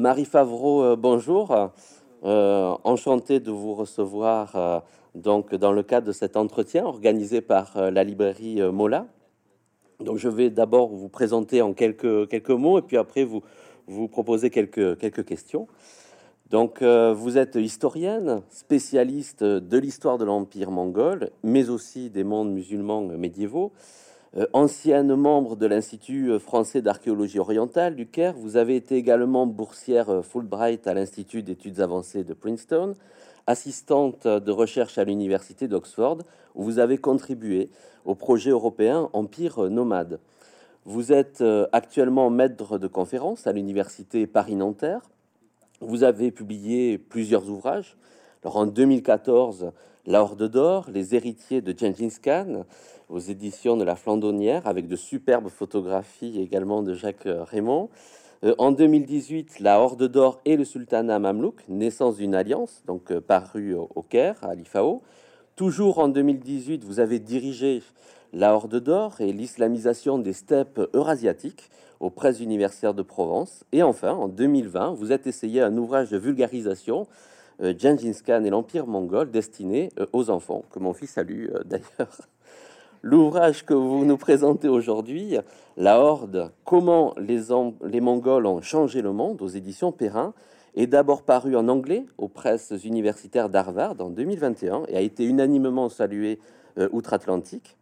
Marie Favreau, bonjour. enchanté de vous recevoir donc dans le cadre de cet entretien organisé par la librairie Mola. Donc je vais d'abord vous présenter en quelques, quelques mots et puis après vous, vous proposer quelques, quelques questions. Donc vous êtes historienne, spécialiste de l'histoire de l'Empire mongol, mais aussi des mondes musulmans médiévaux. Euh, ancienne membre de l'Institut français d'archéologie orientale du Caire, vous avez été également boursière euh, Fulbright à l'Institut d'études avancées de Princeton, assistante de recherche à l'Université d'Oxford, où vous avez contribué au projet européen Empire nomade. Vous êtes euh, actuellement maître de conférence à l'Université Paris-Nanterre. Vous avez publié plusieurs ouvrages. En 2014, La Horde d'Or, Les héritiers de Gengis Khan, aux éditions de La Flandonnière, avec de superbes photographies également de Jacques euh, Raymond. Euh, en 2018, La Horde d'Or et le Sultanat Mamelouk, naissance d'une alliance, donc euh, paru au Caire, à l'IFAO. Toujours en 2018, vous avez dirigé La Horde d'Or et l'islamisation des steppes eurasiatiques aux presses universitaires de Provence. Et enfin, en 2020, vous êtes essayé un ouvrage de vulgarisation, Gengis et l'Empire mongol, destiné aux enfants, que mon fils salue d'ailleurs. L'ouvrage que vous nous présentez aujourd'hui, La Horde, comment les, Mongols ont changé le monde, aux éditions Perrin, est d'abord paru en anglais aux presses universitaires d'Harvard en 2021 et a été unanimement salué euh, outre-Atlantique.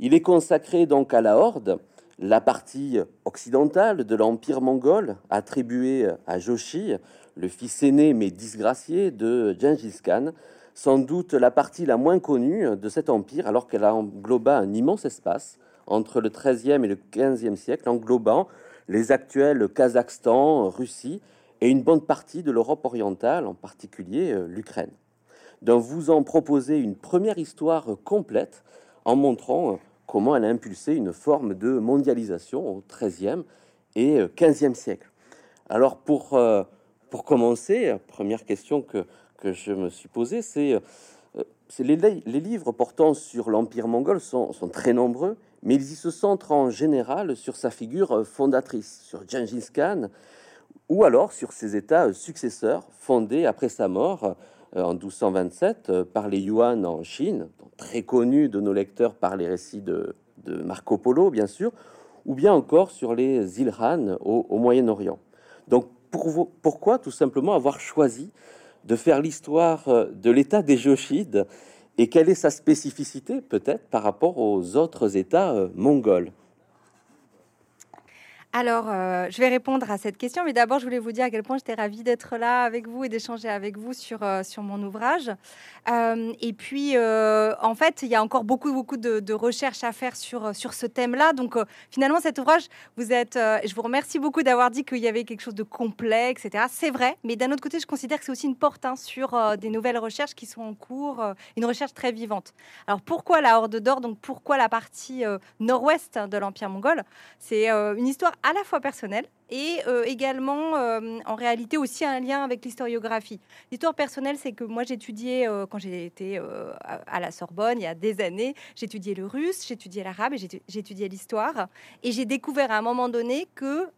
Il est consacré donc à la Horde, la partie occidentale de l'Empire mongol, attribuée à Joshi, le fils aîné mais disgracié de Gengis Khan, sans doute la partie la moins connue de cet empire, alors qu'elle engloba un immense espace entre le XIIIe et le XVe siècle, englobant les actuels Kazakhstan, Russie et une bonne partie de l'Europe orientale, en particulier euh, l'Ukraine. Donc vous en proposez une première histoire complète en montrant euh, comment elle a impulsé une forme de mondialisation au XIIIe et XVe siècle. Alors pour, euh, pour commencer, première question que, que je me suis posé, c'est euh, les, livres portant sur l'Empire mongol sont, très nombreux, mais ils y se centrent en général sur sa figure fondatrice, sur Gengis Khan, ou alors sur ses États successeurs fondés après sa mort euh, en 1227 euh, par les Yuan en Chine, très connus de nos lecteurs par les récits de, Marco Polo, bien sûr, ou bien encore sur les îles Han au, Moyen-Orient. Donc, pourquoi tout simplement avoir choisi de faire l'histoire euh, de l'état des Joshides et quelle est sa spécificité peut-être par rapport aux autres États euh, mongols. Alors, euh, je vais répondre à cette question, mais d'abord, je voulais vous dire à quel point j'étais ravie d'être là avec vous et d'échanger avec vous sur, euh, sur mon ouvrage. Euh, et puis, en fait, il y a encore beaucoup, beaucoup de, recherches à faire sur, sur ce thème-là. Donc, finalement, cet ouvrage, vous êtes, je vous remercie beaucoup d'avoir dit qu'il y avait quelque chose de complet, etc. C'est vrai, mais d'un autre côté, je considère que c'est aussi une porte hein, sur des nouvelles recherches qui sont en cours, une recherche très vivante. Alors, pourquoi la Horde d'Or? Donc, pourquoi la partie nord-ouest de l'Empire mongol? C'est une histoire à la fois personnel et euh, également euh, en réalité aussi un lien avec l'historiographie. L'histoire personnelle, c'est que moi j'étudiais euh, quand j'ai été à la Sorbonne il y a des années, j'étudiais le russe, j'étudiais l'arabe et j'étudiais l'histoire et j'ai découvert à un moment donné que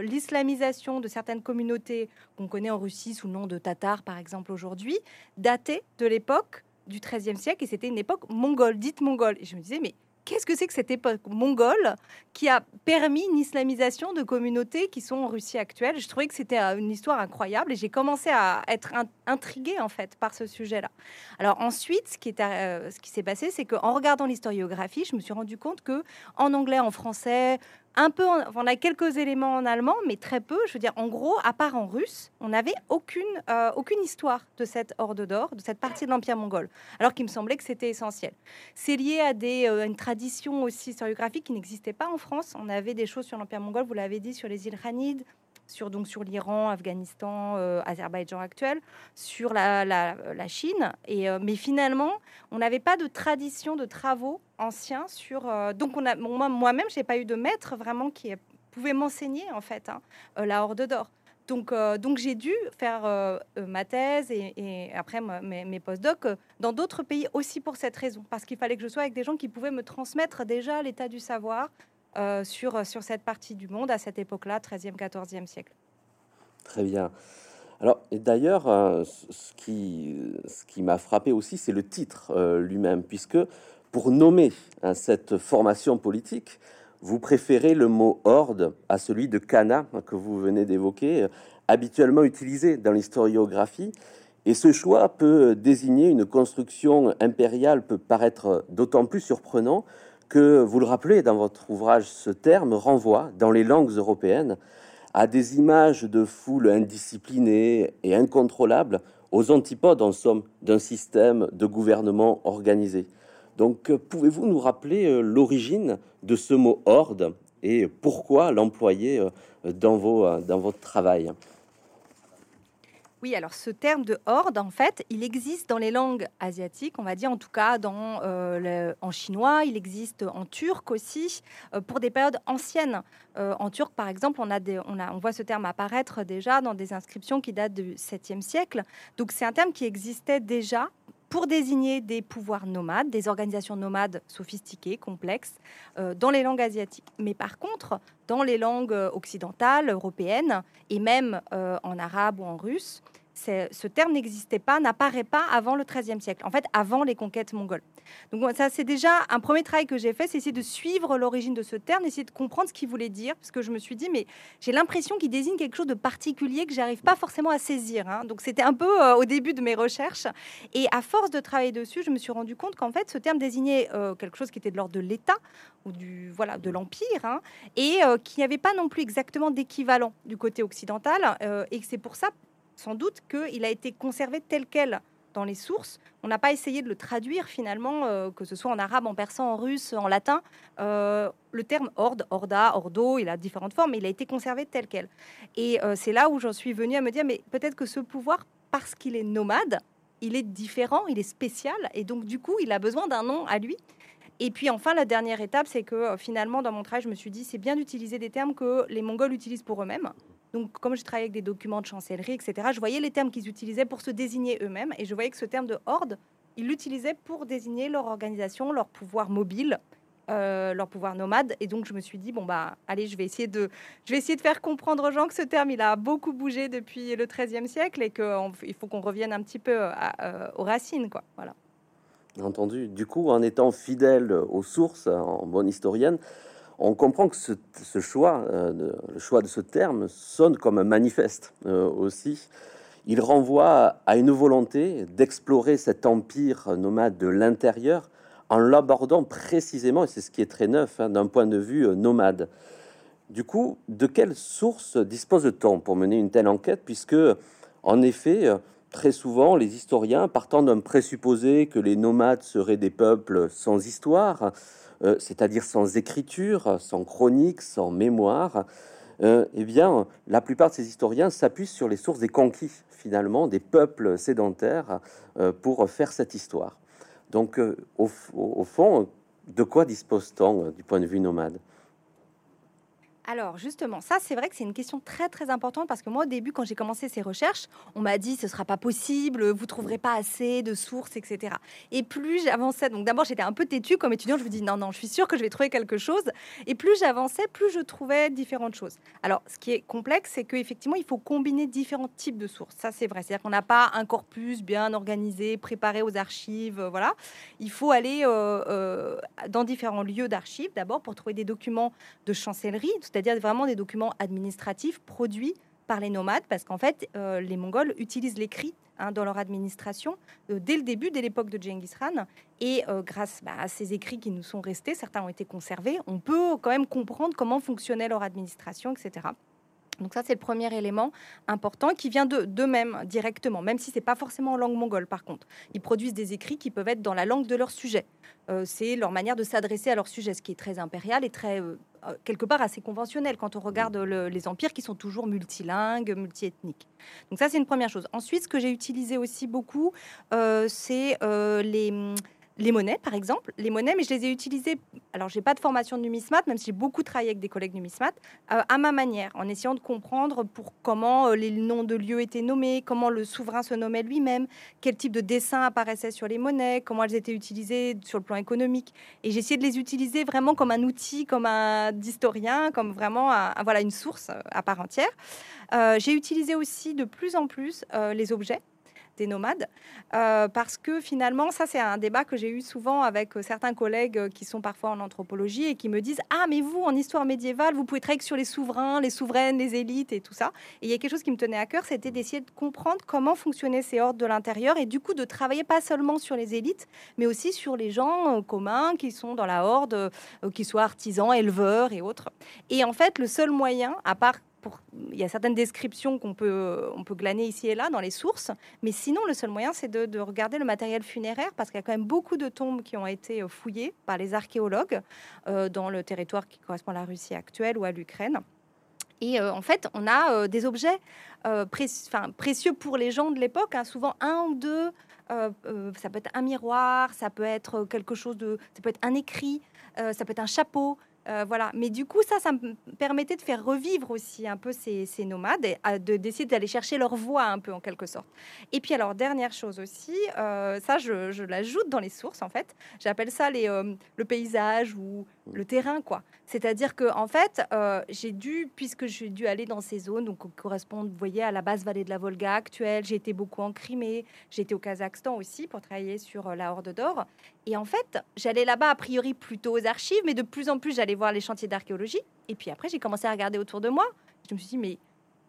l'islamisation de certaines communautés qu'on connaît en Russie sous le nom de tatars par exemple aujourd'hui datait de l'époque du XIIIe siècle et c'était une époque mongole, dite mongole. Et je me disais mais qu'est-ce que c'est que cette époque mongole qui a permis une islamisation de communautés qui sont en Russie actuelle? Je trouvais que c'était euh, une histoire incroyable et j'ai commencé à être intriguée en fait par ce sujet-là. Alors ensuite, ce qui est euh, ce qui s'est passé, c'est qu'en regardant l'historiographie, je me suis rendu compte que en anglais, en français, un peu, on a quelques éléments en allemand, mais très peu. Je veux dire, en gros, à part en russe, on n'avait aucune, euh, aucune histoire de cette horde d'or, de cette partie de l'Empire mongol, alors qu'il me semblait que c'était essentiel. C'est lié à des, euh, une tradition aussi historiographique qui n'existait pas en France. On avait des choses sur l'Empire mongol, vous l'avez dit, sur les îles Ranides, sur, donc, sur l'Iran, Afghanistan, euh, Azerbaïdjan actuel, sur la, la, Chine. Et, euh, mais finalement, on n'avait pas de tradition de travaux anciens sur. Euh, donc, on a, moi-même, je n'ai pas eu de maître vraiment qui pouvait m'enseigner, en fait, hein, la Horde d'Or. Donc, donc j'ai dû faire ma thèse et, après mes, mes post-docs dans d'autres pays aussi pour cette raison, parce qu'il fallait que je sois avec des gens qui pouvaient me transmettre déjà l'état du savoir, euh, sur, sur cette partie du monde à cette époque-là, 13e, 14e siècle. Très bien. Alors, d'ailleurs, euh, ce qui, ce qui m'a frappé aussi, c'est le titre euh, lui-même, puisque pour nommer hein, cette formation politique, vous préférez le mot horde à celui de cana que vous venez d'évoquer, euh, habituellement utilisé dans l'historiographie. Et ce choix peut désigner une construction impériale, peut paraître d'autant plus surprenant que, vous le rappelez dans votre ouvrage, ce terme renvoie dans les langues européennes à des images de foule indisciplinées et incontrôlables, aux antipodes en somme d'un système de gouvernement organisé. Donc pouvez-vous nous rappeler euh, l'origine de ce mot horde et pourquoi l'employer euh, dans, vos, euh, dans votre travail? Oui, alors ce terme de horde, en fait, il existe dans les langues asiatiques, on va dire en tout cas euh, en chinois, il existe en turc aussi, euh, pour des périodes anciennes. Euh, en turc, par exemple, on, a, on voit ce terme apparaître déjà dans des inscriptions qui datent du 7e siècle. Donc c'est un terme qui existait déjà pour désigner des pouvoirs nomades, des organisations nomades sophistiquées, complexes, dans les langues asiatiques. Mais par contre, dans les langues occidentales, européennes, et même en arabe ou en russe, ce terme n'existait pas, n'apparaît pas avant le XIIIe siècle, en fait avant les conquêtes mongoles. Donc ça c'est déjà un premier travail que j'ai fait, c'est essayer de suivre l'origine de ce terme, essayer de comprendre ce qu'il voulait dire, parce que je me suis dit mais j'ai l'impression qu'il désigne quelque chose de particulier que j'arrive pas forcément à saisir. Hein. Donc c'était un peu euh, au début de mes recherches, et à force de travailler dessus, je me suis rendu compte qu'en fait ce terme désignait euh, quelque chose qui était de l'ordre de l'État ou du voilà de l'empire, hein, et euh, qu'il n'y avait pas non plus exactement d'équivalent du côté occidental, et que c'est pour ça sans doute qu'il a été conservé tel quel dans les sources. On n'a pas essayé de le traduire finalement, euh, que ce soit en arabe, en persan, en russe, en latin. Euh, le terme horde, horda, ordo, il a différentes formes, mais il a été conservé tel quel. Et euh, c'est là où j'en suis venue à me dire, mais peut-être que ce pouvoir, parce qu'il est nomade, il est différent, il est spécial, et donc du coup, il a besoin d'un nom à lui. Et puis enfin, la dernière étape, c'est que finalement, dans mon travail, je me suis dit, c'est bien d'utiliser des termes que les Mongols utilisent pour eux-mêmes. Donc, comme je travaillais avec des documents de chancellerie, etc., je voyais les termes qu'ils utilisaient pour se désigner eux-mêmes. Et je voyais que ce terme de horde, ils l'utilisaient pour désigner leur organisation, leur pouvoir mobile, euh, leur pouvoir nomade. Et donc, je me suis dit, bon, bah, allez, je vais essayer de, je vais essayer de faire comprendre aux gens que ce terme, il a beaucoup bougé depuis le XIIIe siècle et qu'il faut qu'on revienne un petit peu euh, aux racines, quoi. Voilà. Entendu. Du coup, en étant fidèle aux sources, en bonne historienne, on comprend que ce, choix, euh, le choix de ce terme, sonne comme un manifeste euh, aussi. Il renvoie à une volonté d'explorer cet empire nomade de l'intérieur en l'abordant précisément, et c'est ce qui est très neuf, hein, d'un point de vue euh, nomade. Du coup, de quelle source dispose-t-on pour mener une telle enquête, puisque, en effet, très souvent, les historiens, partant d'un présupposé que les nomades seraient des peuples sans histoire, euh, c'est-à-dire sans écriture, sans chronique, sans mémoire, euh, eh bien, la plupart de ces historiens s'appuient sur les sources des conquis, finalement, des peuples sédentaires, euh, pour faire cette histoire. Donc, au, fond, de quoi dispose-t-on du point de vue nomade? Alors justement, ça c'est vrai que c'est une question très très importante parce que moi au début quand j'ai commencé ces recherches, on m'a dit ce sera pas possible, vous trouverez pas assez de sources, etc. Et plus j'avançais, donc d'abord j'étais un peu têtue comme étudiant, je me dis non non, je suis sûre que je vais trouver quelque chose. Et plus j'avançais, plus je trouvais différentes choses. Alors ce qui est complexe, c'est qu'effectivement il faut combiner différents types de sources. Ça c'est vrai, c'est-à-dire qu'on n'a pas un corpus bien organisé, préparé aux archives, euh, voilà. Il faut aller euh, euh, dans différents lieux d'archives d'abord pour trouver des documents de chancellerie c'est-à-dire vraiment des documents administratifs produits par les nomades, parce qu'en fait, euh, les Mongols utilisent l'écrit hein, dans leur administration euh, dès le début, dès l'époque de Genghis Khan. Et euh, grâce bah, à ces écrits qui nous sont restés, certains ont été conservés, on peut quand même comprendre comment fonctionnait leur administration, etc. Donc ça, c'est le premier élément important qui vient d'eux-mêmes directement, même si c'est pas forcément en langue mongole par contre. Ils produisent des écrits qui peuvent être dans la langue de leur sujet. c'est leur manière de s'adresser à leur sujet, ce qui est très impérial et très euh, quelque part assez conventionnel quand on regarde les empires qui sont toujours multilingues, multiethniques. Donc ça, c'est une première chose. Ensuite, ce que j'ai utilisé aussi beaucoup, euh, c'est euh, les les monnaies, par exemple, les monnaies, mais je les ai utilisées. Alors, j'ai pas de formation de numismate, même si j'ai beaucoup travaillé avec des collègues numismates, euh, à ma manière, en essayant de comprendre pour comment euh, les noms de lieux étaient nommés, comment le souverain se nommait lui-même, quel type de dessin apparaissait sur les monnaies, comment elles étaient utilisées sur le plan économique. Et j'ai essayé de les utiliser vraiment comme un outil, comme un d'historien, comme vraiment voilà une source euh, à part entière. j'ai utilisé aussi de plus en plus les objets des nomades, euh, parce que finalement, ça c'est un débat que j'ai eu souvent avec euh, certains collègues euh, qui sont parfois en anthropologie et qui me disent ah mais vous en histoire médiévale vous pouvez travailler sur les souverains, les souveraines, les élites et tout ça. Et il y a quelque chose qui me tenait à cœur, c'était d'essayer de comprendre comment fonctionnaient ces ordres de l'intérieur et du coup de travailler pas seulement sur les élites, mais aussi sur les gens communs qui sont dans la horde, qui soient artisans, éleveurs et autres. Et en fait, le seul moyen, à part il y a certaines descriptions qu'on peut, glaner ici et là dans les sources, mais sinon le seul moyen c'est de, regarder le matériel funéraire parce qu'il y a quand même beaucoup de tombes qui ont été euh, fouillées par les archéologues euh, dans le territoire qui correspond à la Russie actuelle ou à l'Ukraine. Et euh, en fait, on a des objets précieux pour les gens de l'époque, hein, souvent un ou deux. ça peut être un miroir, ça peut être quelque chose de, ça peut être un écrit, ça peut être un chapeau, euh, voilà. Mais du coup, ça, ça me permettait de faire revivre aussi un peu ces, nomades et euh, de d'essayer d'aller chercher leur voix un peu en quelque sorte. Et puis alors, dernière chose aussi, euh, ça, je, l'ajoute dans les sources en fait. J'appelle ça les, le paysage ou le terrain, quoi. C'est-à-dire que en fait, j'ai dû, puisque j'ai dû aller dans ces zones, donc correspondent, vous voyez, à la basse vallée de la Volga actuelle. J'ai été beaucoup en Crimée, j'ai été au Kazakhstan aussi pour travailler sur la Horde d'Or. Et en fait, j'allais là-bas a priori plutôt aux archives, mais de plus en plus, j'allais voir les chantiers d'archéologie. Et puis après, j'ai commencé à regarder autour de moi. Je me suis dit, mais,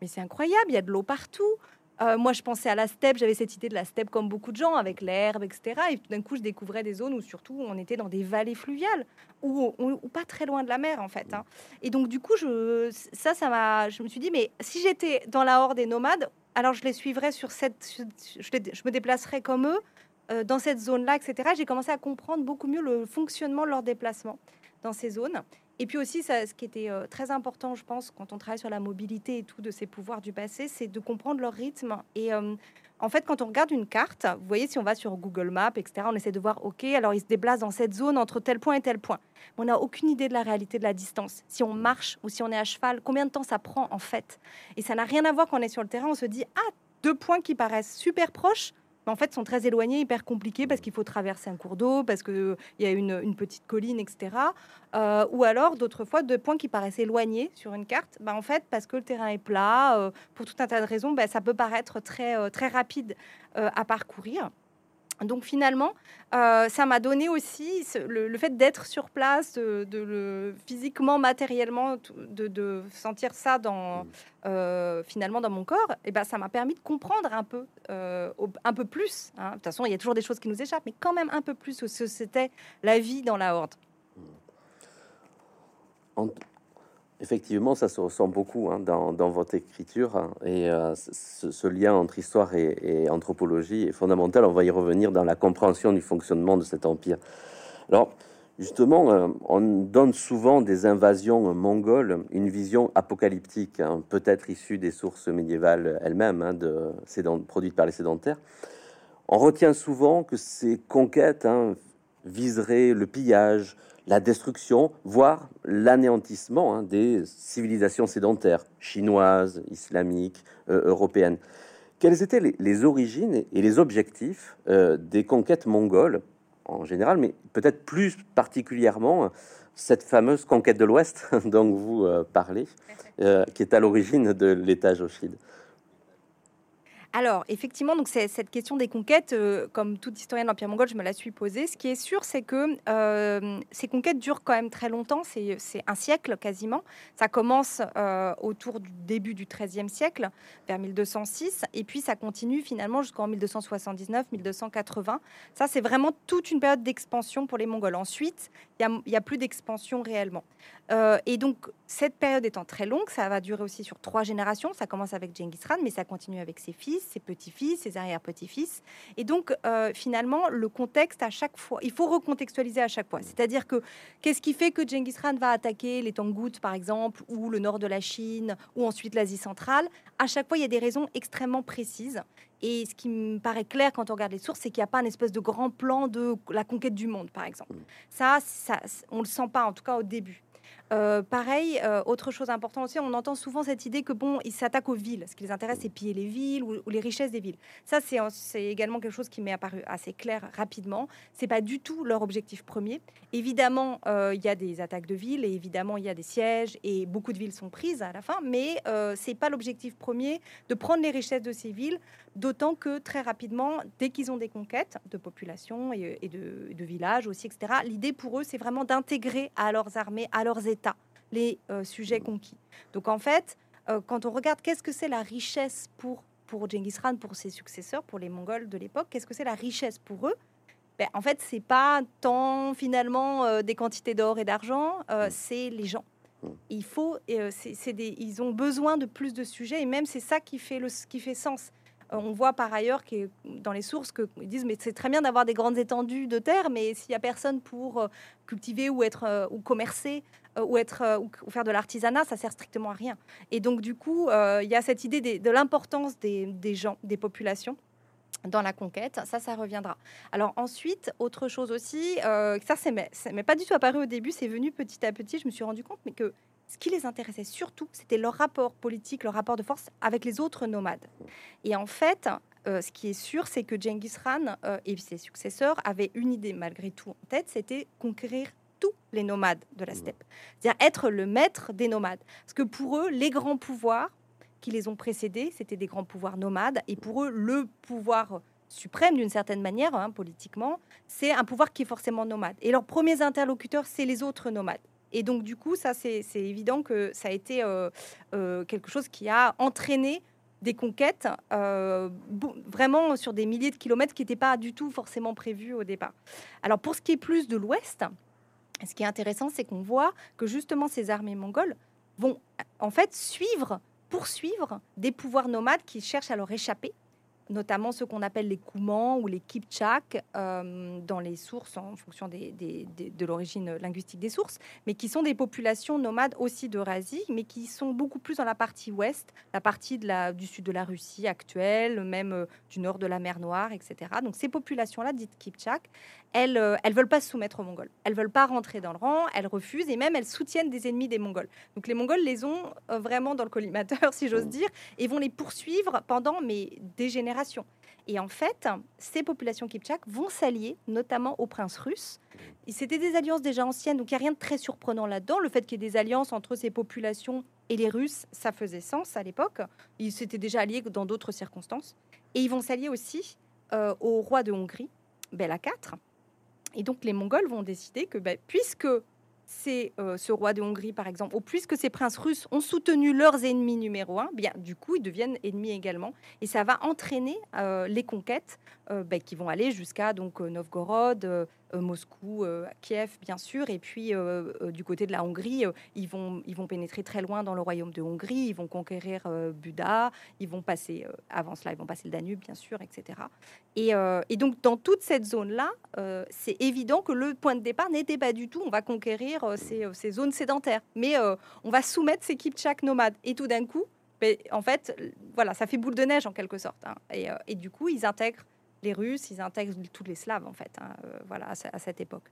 mais c'est incroyable, il y a de l'eau partout. Euh, moi, je pensais à la steppe, j'avais cette idée de la steppe comme beaucoup de gens, avec l'herbe, etc. Et tout d'un coup, je découvrais des zones où surtout on était dans des vallées fluviales, ou, pas très loin de la mer, en fait. Hein. Et donc, du coup, je, ça, ça m'a, je me suis dit, mais si j'étais dans la horde des nomades, alors je les suivrais sur cette, je, me déplacerais comme eux, euh, dans cette zone-là, etc. J'ai commencé à comprendre beaucoup mieux le fonctionnement de leur déplacement dans ces zones. Et puis aussi, ça, ce qui était euh, très important, je pense, quand on travaille sur la mobilité et tout de ces pouvoirs du passé, c'est de comprendre leur rythme. Et euh, en fait, quand on regarde une carte, vous voyez, si on va sur Google Maps, etc., on essaie de voir, OK, alors ils se déplacent dans cette zone entre tel point et tel point. on n'a aucune idée de la réalité de la distance. Si on marche ou si on est à cheval, combien de temps ça prend en fait? Et ça n'a rien à voir quand on est sur le terrain, on se dit, ah, deux points qui paraissent super proches, en fait sont très éloignés, hyper compliqués parce qu'il faut traverser un cours d'eau, parce qu'il y a une, petite colline, etc. Euh, ou alors d'autres fois de points qui paraissent éloignés sur une carte, bah, en fait parce que le terrain est plat, euh, pour tout un tas de raisons, bah, ça peut paraître très, euh, très rapide à parcourir. Donc finalement, euh, ça m'a donné aussi le, fait d'être sur place, de, le, physiquement, matériellement, de, sentir ça dans, mmh. euh, finalement dans mon corps. Et ben, ça m'a permis de comprendre un peu, euh, un peu plus. Hein. De toute façon, il y a toujours des choses qui nous échappent, mais quand même un peu plus ce que c'était la vie dans la horde. Effectivement, ça se ressent beaucoup hein, dans, votre écriture hein, et euh, ce, lien entre histoire et, anthropologie est fondamental. On va y revenir dans la compréhension du fonctionnement de cet empire. Alors, justement, euh, on donne souvent des invasions mongoles une vision apocalyptique, hein, peut-être issue des sources médiévales elles-mêmes, de, produites par les sédentaires. On retient souvent que ces conquêtes viseraient le pillage, la destruction, voire l'anéantissement hein, des civilisations sédentaires chinoises, islamiques, euh, européennes. Quelles étaient les, origines et les objectifs euh, des conquêtes mongoles en général, mais peut-être plus particulièrement cette fameuse conquête de l'Ouest dont vous euh, parlez, qui est à l'origine de l'État Jochide alors, effectivement, donc cette question des conquêtes, euh, comme toute historienne de l'Empire mongol, je me la suis posée. Ce qui est sûr, c'est que euh, ces conquêtes durent quand même très longtemps, c'est un siècle quasiment. Ça commence euh, autour du début du XIIIe siècle, vers 1206, et puis ça continue finalement jusqu'en 1279-1280. Ça, c'est vraiment toute une période d'expansion pour les Mongols. Ensuite, il n'y a, plus d'expansion réellement. et donc, cette période étant très longue, ça va durer aussi sur trois générations. Ça commence avec Genghis Khan, mais ça continue avec ses fils, ses petits-fils, ses arrière-petits-fils. Et donc, euh, finalement, le contexte à chaque fois, il faut recontextualiser à chaque fois. C'est-à-dire que qu'est-ce qui fait que Genghis Khan va attaquer les Tangoutes, par exemple, ou le nord de la Chine, ou ensuite l'Asie centrale? À chaque fois, il y a des raisons extrêmement précises. Et ce qui me paraît clair quand on regarde les sources, c'est qu'il n'y a pas un espèce de grand plan de la conquête du monde, par exemple. Ça, ça on le sent pas, en tout cas au début. Euh, pareil, euh, autre chose importante aussi, on entend souvent cette idée que bon, ils s'attaquent aux villes. Ce qui les intéresse, c'est piller les villes ou, les richesses des villes. Ça, c'est également quelque chose qui m'est apparu assez clair rapidement. C'est pas du tout leur objectif premier. Évidemment, euh, il y a des attaques de villes et évidemment il y a des sièges et beaucoup de villes sont prises à la fin, mais c'est pas l'objectif premier de prendre les richesses de ces villes. D'autant que très rapidement, dès qu'ils ont des conquêtes de population et, de, de villages aussi, etc., l'idée pour eux, c'est vraiment d'intégrer à leurs armées, à leurs États les euh, sujets conquis. Donc en fait, euh, quand on regarde qu'est-ce que c'est la richesse pour, pour Genghis Khan, pour ses successeurs, pour les Mongols de l'époque, qu'est-ce que c'est la richesse pour eux? Ben, En fait, c'est pas tant finalement euh, des quantités d'or et d'argent, mm. c'est les gens. Mm. Il faut, c'est, des, ils ont besoin de plus de sujets et même c'est ça qui fait, le, qui fait sens. On voit par ailleurs que dans les sources qu'ils disent mais c'est très bien d'avoir des grandes étendues de terre, mais s'il y a personne pour cultiver ou être ou commercer, ou, être, euh, ou faire de l'artisanat, ça sert strictement à rien. Et donc, du coup, euh, il y a cette idée de l'importance des, gens, des populations dans la conquête, ça, ça reviendra. Alors ensuite, autre chose aussi, ça c'est mais, pas du tout apparu au début, c'est venu petit à petit, je me suis rendu compte, mais que ce qui les intéressait surtout, c'était leur rapport politique, leur rapport de force avec les autres nomades. Et en fait, ce qui est sûr, c'est que Genghis Khan et ses successeurs avaient une idée malgré tout en tête, c'était conquérir les nomades de la steppe. C'est-à-dire être le maître des nomades. Parce que pour eux, les grands pouvoirs qui les ont précédés, c'était des grands pouvoirs nomades. Et pour eux, le pouvoir suprême, d'une certaine manière, hein, politiquement, c'est un pouvoir qui est forcément nomade. Et leurs premiers interlocuteurs, c'est les autres nomades. Et donc, du coup, ça, c'est évident que ça a été euh, euh, quelque chose qui a entraîné des conquêtes euh, vraiment sur des milliers de kilomètres qui n'étaient pas du tout forcément prévus au départ. Alors, pour ce qui est plus de l'Ouest, ce qui est intéressant, c'est qu'on voit que justement ces armées mongoles vont en fait suivre, poursuivre des pouvoirs nomades qui cherchent à leur échapper notamment ce qu'on appelle les Koumans ou les Kipchak euh, dans les sources en fonction de l'origine linguistique des sources, mais qui sont des populations nomades aussi d'Eurasie, mais qui sont beaucoup plus dans la partie ouest, la partie de la, du sud de la Russie actuelle, même euh, du nord de la mer Noire, etc. Donc ces populations-là, dites Kipchak, elles ne euh, veulent pas se soumettre aux Mongols. Elles veulent pas rentrer dans le rang, elles refusent et même elles soutiennent des ennemis des Mongols. Donc les Mongols les ont vraiment dans le collimateur, si j'ose dire, et vont les poursuivre pendant mais, des générations et en fait, ces populations Kipchak vont s'allier notamment aux princes russes. C'était des alliances déjà anciennes, donc il n'y a rien de très surprenant là-dedans. Le fait qu'il y ait des alliances entre ces populations et les Russes, ça faisait sens à l'époque. Ils s'étaient déjà alliés dans d'autres circonstances. Et ils vont s'allier aussi euh, au roi de Hongrie, Bela IV. Et donc les Mongols vont décider que ben, puisque c'est euh, ce roi de Hongrie, par exemple, ou puisque ces princes russes ont soutenu leurs ennemis numéro un, bien du coup, ils deviennent ennemis également, et ça va entraîner euh, les conquêtes euh, ben, qui vont aller jusqu'à donc Novgorod, euh, Moscou, euh, Kiev, bien sûr, et puis euh, du côté de la Hongrie, ils, vont, ils vont pénétrer très loin dans le royaume de Hongrie, ils vont conquérir Buda, ils vont passer, avant cela, ils vont passer le Danube, bien sûr, etc. Et, et donc, dans toute cette zone-là, c'est évident que le point de départ n'était pas du tout, on va conquérir ces, ces, zones sédentaires, mais on va soumettre ces Kipchak nomades. Et tout d'un coup, ben, en fait, voilà, ça fait boule de neige en quelque sorte. Hein. Et, et, du coup, ils intègrent les Russes, ils intègrent tous les Slaves en fait, hein, euh, voilà, à, cette époque.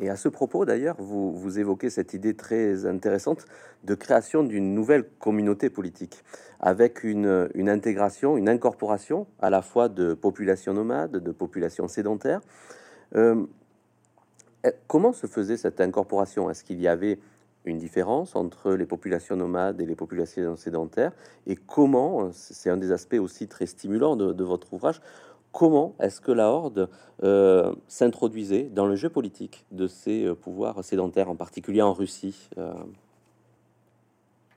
Et à ce propos, d'ailleurs, vous, évoquez cette idée très intéressante de création d'une nouvelle communauté politique, avec une, intégration, une incorporation à la fois de populations nomades, de populations sédentaires. Euh, eh, comment se faisait cette incorporation? Est-ce qu'il y avait une différence entre les populations nomades et les populations sédentaires? Et comment, c'est un des aspects aussi très stimulants de votre ouvrage, comment est-ce que la Horde euh, s'introduisait dans le jeu politique de ces euh, pouvoirs sédentaires, en particulier en Russie euh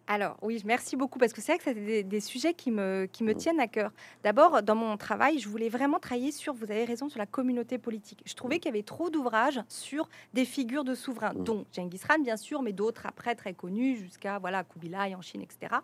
Alors oui, merci beaucoup parce que c'est vrai que c'est des, sujets qui me, qui me tiennent à cœur. D'abord, dans mon travail, je voulais vraiment travailler sur, vous avez raison, sur la communauté politique. Je trouvais qu'il y avait trop d'ouvrages sur des figures de souverains, dont Genghis Khan bien sûr, mais d'autres après très connus jusqu'à voilà Kubilai en Chine, etc.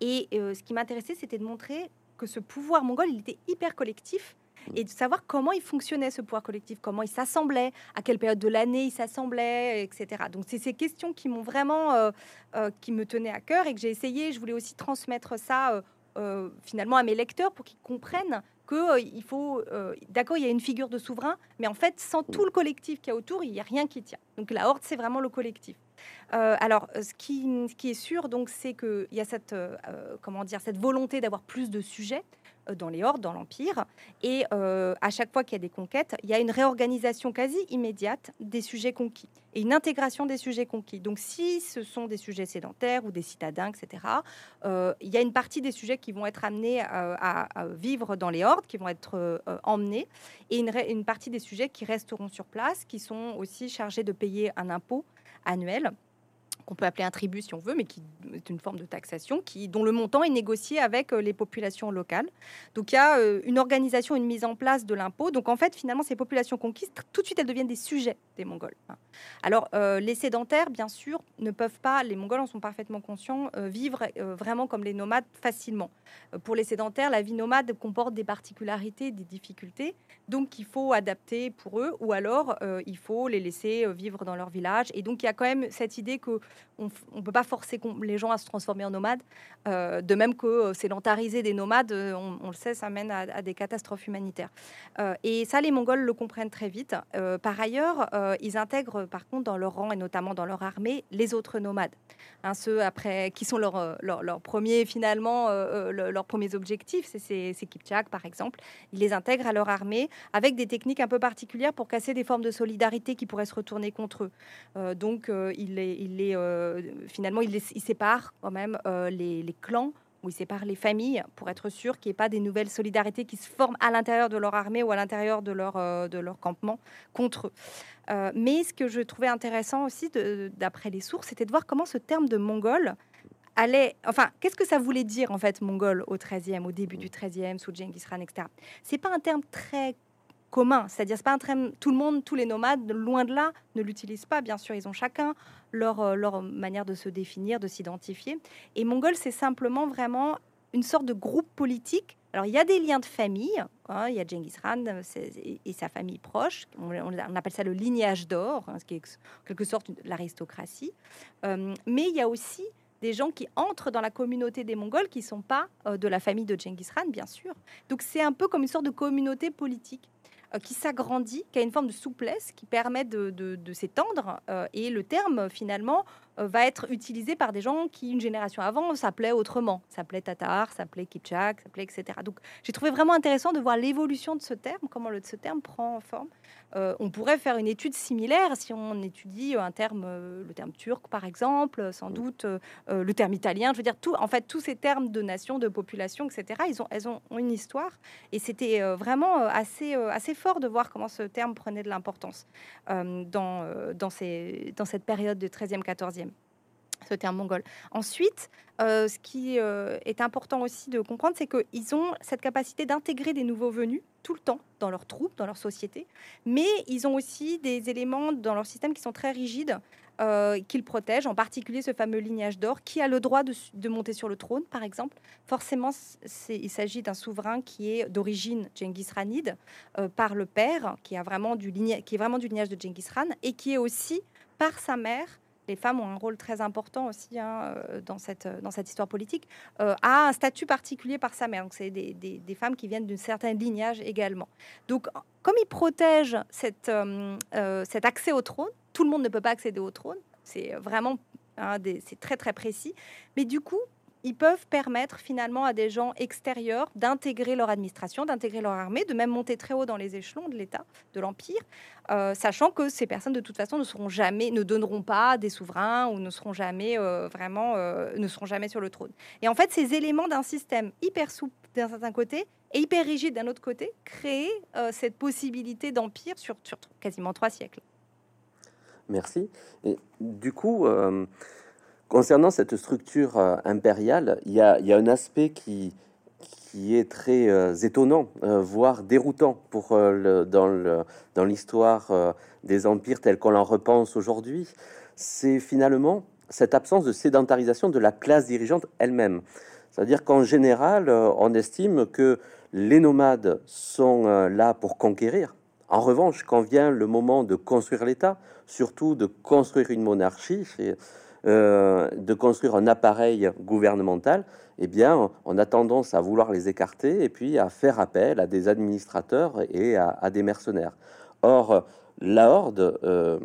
Et euh, ce qui m'intéressait, c'était de montrer que ce pouvoir mongol, il était hyper collectif et de savoir comment il fonctionnait ce pouvoir collectif, comment il s'assemblait, à quelle période de l'année il s'assemblait, etc. Donc c'est ces questions qui m'ont vraiment, euh, euh, qui me tenaient à cœur et que j'ai essayé. Je voulais aussi transmettre ça euh, finalement à mes lecteurs pour qu'ils comprennent que il faut, d'accord, il y a une figure de souverain, mais en fait sans tout le collectif qui y a autour, il n'y a rien qui tient. Donc la horde, c'est vraiment le collectif. alors, ce qui, ce qui, est sûr, donc, c'est qu'il y a cette, comment dire, cette volonté d'avoir plus de sujets. Euh, dans les hordes, dans l'Empire. Et euh, à chaque fois qu'il y a des conquêtes, il y a une réorganisation quasi immédiate des sujets conquis et une intégration des sujets conquis. Donc si ce sont des sujets sédentaires ou des citadins, etc., euh, il y a une partie des sujets qui vont être amenés à, vivre dans les hordes, qui vont être emmenés, et une, une partie des sujets qui resteront sur place, qui sont aussi chargés de payer un impôt annuel qu'on peut appeler un tribut si on veut, mais qui est une forme de taxation dont le montant est négocié avec euh, les populations locales. Donc il y a euh, une organisation, une mise en place de l'impôt. Donc en fait, finalement, ces populations conquises, tout de suite, elles deviennent des sujets des Mongols. Hein. Alors euh, les sédentaires, bien sûr, ne peuvent pas, les Mongols en sont parfaitement conscients, vivre vraiment comme les nomades facilement. pour les sédentaires, la vie nomade comporte des particularités, des difficultés. Donc il faut adapter pour eux, ou alors il faut les laisser vivre dans leur village. Et donc il y a quand même cette idée que on ne peut pas forcer les gens à se transformer en nomades. Euh, de même que euh, sédentariser des nomades, euh, on, le sait, ça mène à, des catastrophes humanitaires. et ça, les Mongols le comprennent très vite. par ailleurs, ils intègrent par contre dans leur rang et notamment dans leur armée les autres nomades, hein, ceux après qui sont leurs leur, premiers finalement leurs premiers objectifs, c'est Kipchak par exemple. Ils les intègrent à leur armée avec des techniques un peu particulières pour casser des formes de solidarité qui pourraient se retourner contre eux. donc, il les, euh, finalement, il, sépare quand même euh, les, clans où il sépare les familles pour être sûr qu'il n'y ait pas des nouvelles solidarités qui se forment à l'intérieur de leur armée ou à l'intérieur de leur, euh, campement contre eux. mais ce que je trouvais intéressant aussi, d'après les sources, c'était de voir comment ce terme de mongol allait... Enfin, qu'est-ce que ça voulait dire, en fait, mongol au 13e, au début du 13e, sous Genghis Khan, etc. C'est pas un terme très commun. C'est-à-dire, c'est pas un train, tout le monde, tous les nomades, loin de là, ne l'utilisent pas. Bien sûr, ils ont chacun leur, euh, leur manière de se définir, de s'identifier. Et mongol, c'est simplement vraiment une sorte de groupe politique. Alors, il y a des liens de famille. Hein, il y a Genghis Khan et sa famille proche. On, appelle ça le lignage d'or, hein, ce qui est en quelque sorte l'aristocratie. Euh, mais il y a aussi des gens qui entrent dans la communauté des Mongols qui ne sont pas euh, de la famille de Genghis Khan, bien sûr. Donc c'est un peu comme une sorte de communauté politique. Euh, qui s'agrandit, qui a une forme de souplesse qui permet de, s'étendre. Euh, et le terme, finalement, va être utilisé par des gens qui, une génération avant, s'appelaient autrement. S'appelaient Tatar, s'appelaient Kipchak, s'appelaient etc. Donc j'ai trouvé vraiment intéressant de voir l'évolution de ce terme, comment le, ce terme prend forme. on pourrait faire une étude similaire si on étudie un terme, le terme turc par exemple, sans doute le terme italien. Je veux dire, tout, en fait, tous ces termes de nation, de population, etc. Ils ont, elles ont, une histoire et c'était vraiment assez, assez fort de voir comment ce terme prenait de l'importance dans, dans, ces, dans cette période de 13e, 14e ce terme mongol. Ensuite, euh, ce qui euh, est important aussi de comprendre, c'est qu'ils ont cette capacité d'intégrer des nouveaux venus tout le temps dans leurs troupes, dans leur société, mais ils ont aussi des éléments dans leur système qui sont très rigides, euh, qu'ils protègent, en particulier ce fameux lignage d'or, qui a le droit de, monter sur le trône, par exemple. Forcément, il s'agit d'un souverain qui est d'origine Genghis Khanide, par le père, qui, a vraiment du qui est vraiment du lignage de Genghis Khan, et qui est aussi, par sa mère, les femmes ont un rôle très important aussi hein, euh, dans, cette, dans cette histoire politique, euh, a un statut particulier par sa mère. Donc, c'est des, des, femmes qui viennent d'un certain lignage également. Donc, comme ils protègent cette, euh, cet accès au trône, tout le monde ne peut pas accéder au trône. C'est vraiment hein, c'est très très précis. Mais du coup, ils peuvent permettre finalement à des gens extérieurs d'intégrer leur administration, d'intégrer leur armée, de même monter très haut dans les échelons de l'État, de l'Empire, euh, sachant que ces personnes de toute façon ne seront jamais, ne donneront pas des souverains ou ne seront jamais euh, vraiment, euh, ne seront jamais sur le trône. Et en fait, ces éléments d'un système hyper souple d'un certain côté et hyper rigide d'un autre côté créent cette possibilité d'empire sur, sur, quasiment trois siècles. Merci. Et du coup concernant cette structure impériale, il y, a, un aspect qui, qui est très étonnant, voire déroutant pour dans l'histoire des empires tels qu'on en repense aujourd'hui. C'est finalement cette absence de sédentarisation de la classe dirigeante elle-même. C'est-à-dire qu'en général, euh, on estime que les nomades sont euh, là pour conquérir. En revanche, quand vient le moment de construire l'État, surtout de construire une monarchie, euh, de construire un appareil gouvernemental, eh bien, on a tendance à vouloir les écarter et puis à faire appel à des administrateurs et à des mercenaires. Or, la Horde euh,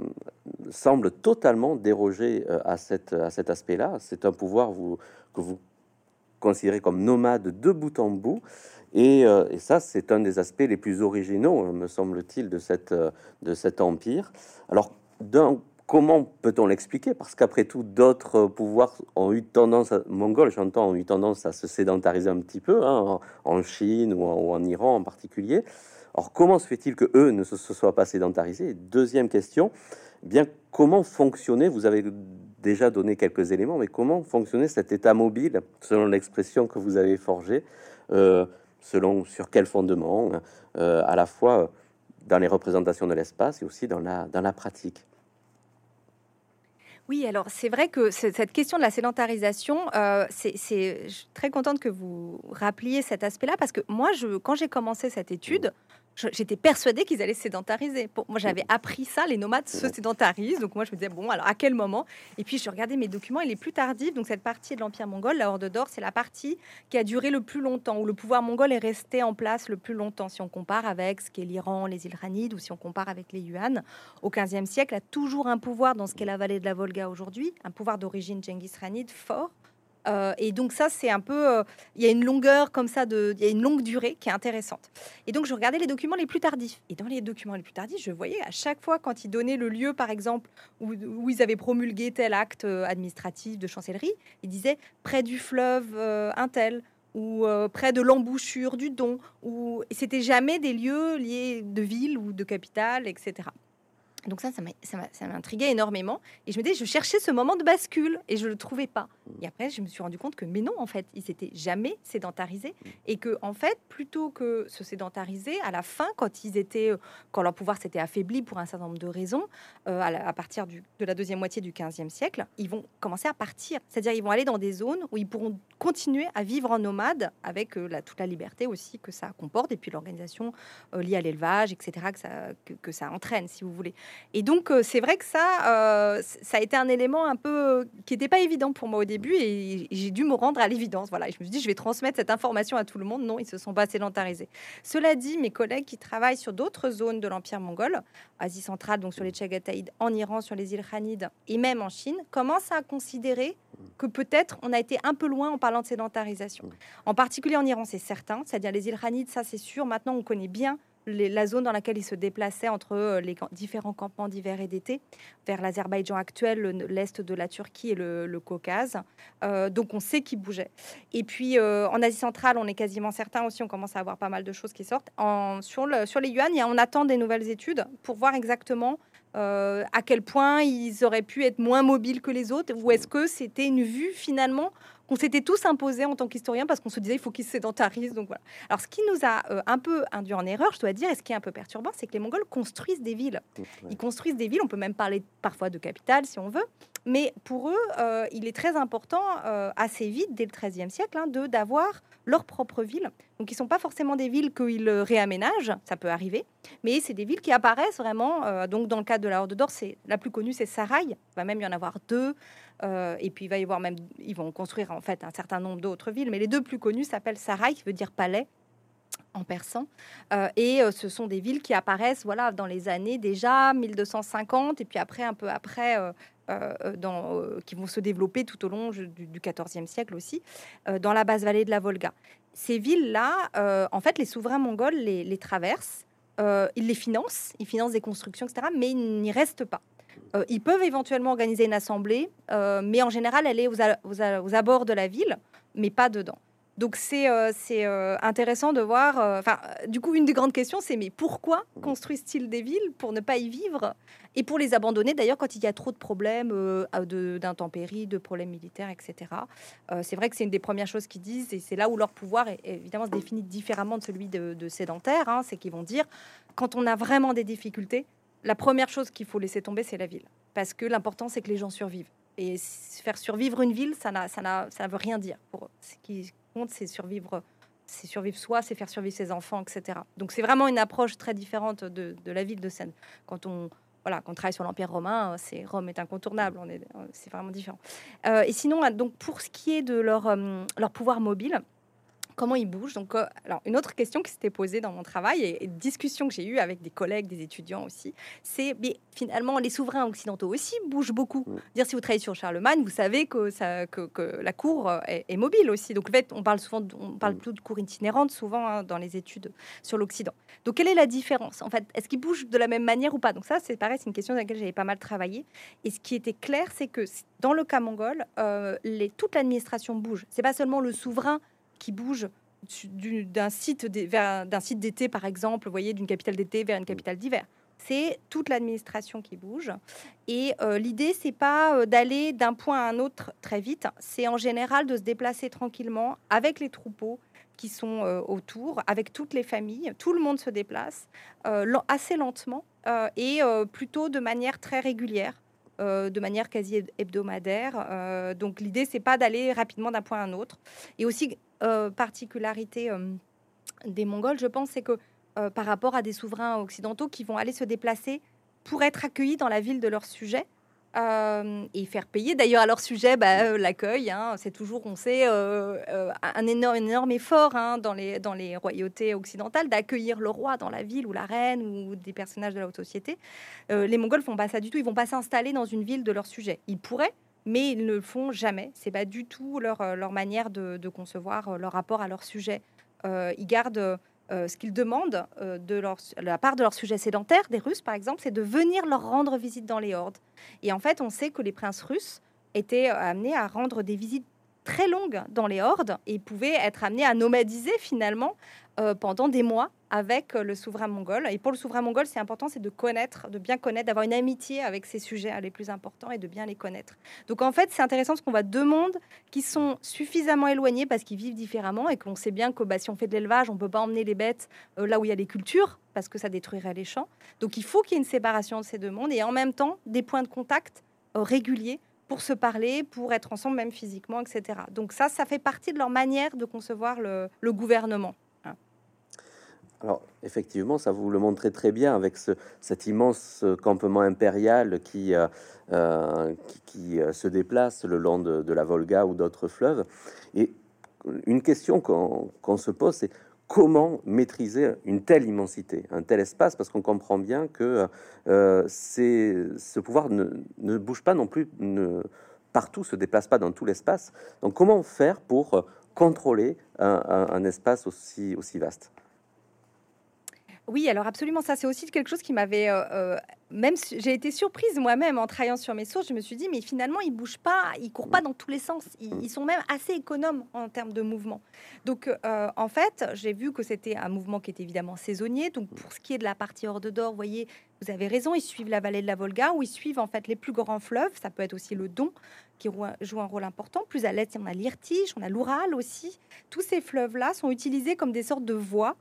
semble totalement déroger euh, à, cet aspect-là. C'est un pouvoir que vous considérez comme nomade de bout en bout. Et, euh, ça, c'est un des aspects les plus originaux, me semble-t-il, de, cet empire. Alors, comment peut-on l'expliquer? Parce qu'après tout, d'autres pouvoirs ont eu tendance, à, mongols, j'entends, ont eu tendance à se sédentariser un petit peu, hein, en, Chine ou en Iran en particulier. Alors, comment se fait-il que eux ne se, soient pas sédentarisés? Deuxième question, eh bien comment fonctionnait Vous avez déjà donné quelques éléments, mais comment fonctionnait cet état mobile, selon l'expression que vous avez forgée, euh, selon sur quel fondement, euh, à la fois dans les représentations de l'espace et aussi dans la, dans la pratique? Oui, alors c'est vrai que cette question de la sédentarisation, euh, c'est, je suis très contente que vous rappeliez cet aspect-là parce que moi, quand j'ai commencé cette étude, j'étais persuadée qu'ils allaient se sédentariser. Pour, moi, j'avais appris ça, les nomades se sédentarisent. Donc moi, je me disais, bon, alors à quel moment? Et puis, je regardais mes documents, et les plus tardifs, donc cette partie de l'Empire mongol, la Horde d'Or, c'est la partie qui a duré le plus longtemps, où le pouvoir mongol est resté en place le plus longtemps. Si on compare avec ce qu'est l'Iran, les îles Ranides, ou si on compare avec les Yuan, au 15e siècle, a toujours un pouvoir dans ce qu'est la vallée de la Volga aujourd'hui, un pouvoir d'origine Genghis Khanide fort, euh, et donc ça, c'est un peu, euh, il y a une longueur comme ça, il y a une longue durée qui est intéressante. Et donc je regardais les documents les plus tardifs. Et dans les documents les plus tardifs, je voyais à chaque fois quand ils donnaient le lieu, par exemple, où, où ils avaient promulgué tel acte euh, administratif de chancellerie, ils disaient près du fleuve un tel ou près de l'embouchure du Don, ou c'était jamais des lieux liés de ville ou de capitale, etc. Donc ça, ça m'intriguait énormément. Et je me disais, je cherchais ce moment de bascule et je le trouvais pas. Et après, je me suis rendu compte que, mais non, en fait, ils s'étaient jamais sédentarisés et que, en fait, plutôt que se sédentariser, à la fin, quand ils étaient, euh, quand leur pouvoir s'était affaibli pour un certain nombre de raisons, euh, à, partir du, de la deuxième moitié du 15e siècle, ils vont commencer à partir. C'est-à-dire, ils vont aller dans des zones où ils pourront continuer à vivre en nomade avec euh, la, toute la liberté aussi que ça comporte et puis l'organisation liée à l'élevage, etc., que ça, que ça entraîne, si vous voulez. Et donc, euh, c'est vrai que ça, euh, ça a été un élément un peu qui n'était pas évident pour moi au début et j'ai dû me rendre à l'évidence. Voilà, je me suis dit, je vais transmettre cette information à tout le monde. Non, ils se sont pas sédentarisés. Cela dit, mes collègues qui travaillent sur d'autres zones de l'Empire mongol, Asie centrale, donc sur les Chagataïdes, en Iran, sur les îles Khanides et même en Chine, commencent à considérer que peut-être on a été un peu loin en parlant de sédentarisation. En particulier en Iran, c'est certain, c'est-à-dire les îles Khanides, ça c'est sûr. Maintenant, on connaît bien la zone dans laquelle ils se déplaçaient entre euh, les différents campements d'hiver et d'été, vers l'Azerbaïdjan actuel, l'est de la Turquie et le, Caucase. Euh, donc on sait qu'ils bougeaient. Et puis euh, en Asie centrale, on est quasiment certain aussi, on commence à avoir pas mal de choses qui sortent. Sur les yuan, on attend des nouvelles études pour voir exactement à quel point ils auraient pu être moins mobiles que les autres, ou est-ce que c'était une vue finalement qu'on s'était tous imposés en tant qu'historiens parce qu'on se disait il faut qu'ils se sédentarisent. Donc voilà. Alors ce qui nous a euh, un peu induit en erreur, je dois dire, et ce qui est un peu perturbant, c'est que les Mongols construisent des villes. Ils construisent des villes. On peut même parler parfois de capitales si on veut. Mais pour eux, euh, il est très important, euh, assez vite, dès le XIIIe siècle, hein, de d'avoir leur propre ville. Donc, ils sont pas forcément des villes qu'ils réaménagent, ça peut arriver, mais c'est des villes qui apparaissent vraiment. donc, dans le cadre de la Horde d'Or, c'est la plus connue, c'est Sarai. Il va même y en avoir deux. Euh, et puis il va y avoir même, ils vont construire en fait un certain nombre d'autres villes, mais les deux plus connues s'appellent Sarai, qui veut dire palais en persan. Euh, et euh, ce sont des villes qui apparaissent voilà, dans les années déjà 1250, et puis après, un peu après, qui vont se développer tout au long du, XIVe siècle aussi, dans la basse vallée de la Volga. Ces villes-là, en fait, les souverains mongols les traversent, ils les financent, ils financent des constructions, etc., mais ils n'y restent pas. Euh, ils peuvent éventuellement organiser une assemblée, euh, mais en général, elle est aux, abords de la ville, mais pas dedans. Donc c'est c'est intéressant de voir. Du coup, une des grandes questions, c'est mais pourquoi construisent-ils des villes pour ne pas y vivre et pour les abandonner? D'ailleurs quand il y a trop de problèmes d'intempéries, de, problèmes militaires, etc. c'est vrai que c'est une des premières choses qu'ils disent et c'est là où leur pouvoir est évidemment se définit différemment de celui de, de sédentaire. Hein, c'est qu'ils vont dire quand on a vraiment des difficultés, la première chose qu'il faut laisser tomber, c'est la ville parce que l'important c'est que les gens survivent. Et faire survivre une ville, ça n'a, ça n'a, ça veut rien dire. Pour ce qui compte, c'est survivre, c'est survivre soi, c'est faire survivre ses enfants, etc. Donc c'est vraiment une approche très différente de, de la ville de Seine. Quand on voilà, quand on travaille sur l'Empire romain, c'est Rome est incontournable. On est, c'est vraiment différent. Euh, et sinon, donc pour ce qui est de leur, euh, leur pouvoir mobile, comment ils bougent. Donc, euh, alors, une autre question qui s'était posée dans mon travail et, discussion que j'ai eue avec des collègues, des étudiants aussi, c'est mais finalement les souverains occidentaux aussi bougent beaucoup. Mm. Dire si vous travaillez sur Charlemagne, vous savez que, ça, que, la cour euh, est, mobile aussi. Donc, en fait, on parle souvent, on parle mm. plus de cour itinérante souvent hein, dans les études sur l'Occident. Donc, quelle est la différence? En fait, est-ce qu'ils bougent de la même manière ou pas? Donc, ça, c'est pareil, c'est une question sur laquelle j'avais pas mal travaillé. Et ce qui était clair, c'est que dans le cas mongol, euh, les, toute l'administration bouge. C'est pas seulement le souverain qui bouge d'un site d'un site d'été par exemple, vous voyez, d'une capitale d'été vers une mm. capitale d'hiver. C'est toute l'administration qui bouge. Et euh, l'idée, c'est pas euh, d'aller d'un point à un autre très vite. C'est en général de se déplacer tranquillement avec les troupeaux qui sont euh, autour, avec toutes les familles. Tout le monde se déplace assez lentement et plutôt de manière très régulière. de manière quasi hebdomadaire. donc l'idée, c'est pas d'aller rapidement d'un point à un autre. Et aussi, euh, particularité euh, des Mongols, je pense, c'est que euh, par rapport à des souverains occidentaux qui vont aller se déplacer pour être accueillis dans la ville de leur sujet, et faire payer d'ailleurs à leur sujet bah, l'accueil. Hein. c'est toujours, on sait, un, énorme, énorme effort hein, dans, les, dans les royautés occidentales d'accueillir le roi dans la ville ou la reine ou des personnages de la haute société. les Mongols font pas ça du tout. Ils vont pas s'installer dans une ville de leur sujet. Ils pourraient, mais ils ne le font jamais. C'est pas du tout leur, euh, leur manière de, concevoir euh, leur rapport à leur sujet. Euh, ils gardent ce qu'ils demandent de leur, la part de leur sujet sédentaire, des Russes par exemple, c'est de venir leur rendre visite dans les hordes. Et en fait, on sait que les princes russes étaient amenés à rendre des visites très longues dans les hordes et pouvaient être amenés à nomadiser finalement pendant des mois avec euh, le souverain mongol. Et pour le souverain mongol, c'est important, c'est de connaître, de bien connaître, d'avoir une amitié avec ces sujets les plus importants et de bien les connaître. Donc en fait, c'est intéressant parce qu'on voit deux mondes qui sont suffisamment éloignés parce qu'ils vivent différemment et qu'on sait bien que bah, si on fait de l'élevage, on peut pas emmener les bêtes euh, là où il y a les cultures parce que ça détruirait les champs. Donc il faut qu'il y ait une séparation de ces deux mondes et en même temps des points de contact euh, réguliers pour se parler, pour être ensemble même physiquement, etc. Donc ça, ça fait partie de leur manière de concevoir le gouvernement. Alors, effectivement, ça vous le montrez très bien avec ce, cet immense campement impérial qui, euh, euh, qui, euh, se déplace le long de, la Volga ou d'autres fleuves. Et une question qu'on se pose, c'est comment maîtriser une telle immensité, un tel espace, parce qu'on comprend bien que ce pouvoir ne, bouge pas non plus ne, partout, se déplace pas dans tout l'espace. Donc, comment faire pour contrôler un, espace aussi, aussi vaste? Oui, alors absolument, ça c'est aussi quelque chose qui m'avait, euh, euh, même j'ai été surprise moi-même en travaillant sur mes sources, je me suis dit, mais finalement, ils bougent pas, ils courent pas dans tous les sens, ils, sont même assez économes en termes de mouvement. Donc, euh, en fait, j'ai vu que c'était un mouvement qui est évidemment saisonnier. Donc, pour ce qui est de la partie hors de d'or, vous voyez, vous avez raison, ils suivent la vallée de la Volga, où ils suivent en fait les plus grands fleuves, ça peut être aussi le Don, qui joue un rôle important. Plus à l'est, on a l'Irtige, on a l'Oural aussi. Tous ces fleuves-là sont utilisés comme des sortes de voies